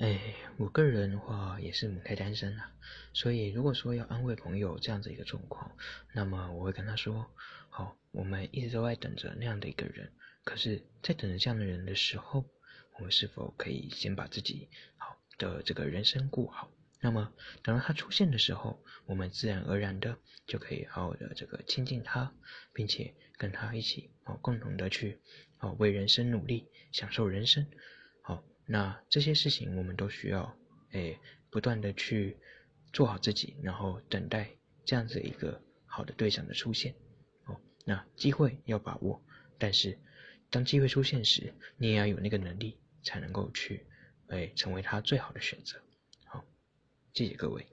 哎，我个人的话也是母胎单身啊，所以如果说要安慰朋友这样子一个状况，那么我会跟他说：好，我们一直都在等着那样的一个人，可是，在等着这样的人的时候，我们是否可以先把自己好的这个人生过好？那么，等到他出现的时候，我们自然而然的就可以好好的这个亲近他，并且跟他一起哦，共同的去哦为人生努力，享受人生。那这些事情我们都需要，哎，不断的去做好自己，然后等待这样子一个好的对象的出现。哦，那机会要把握，但是当机会出现时，你也要有那个能力，才能够去，哎，成为他最好的选择。好，谢谢各位。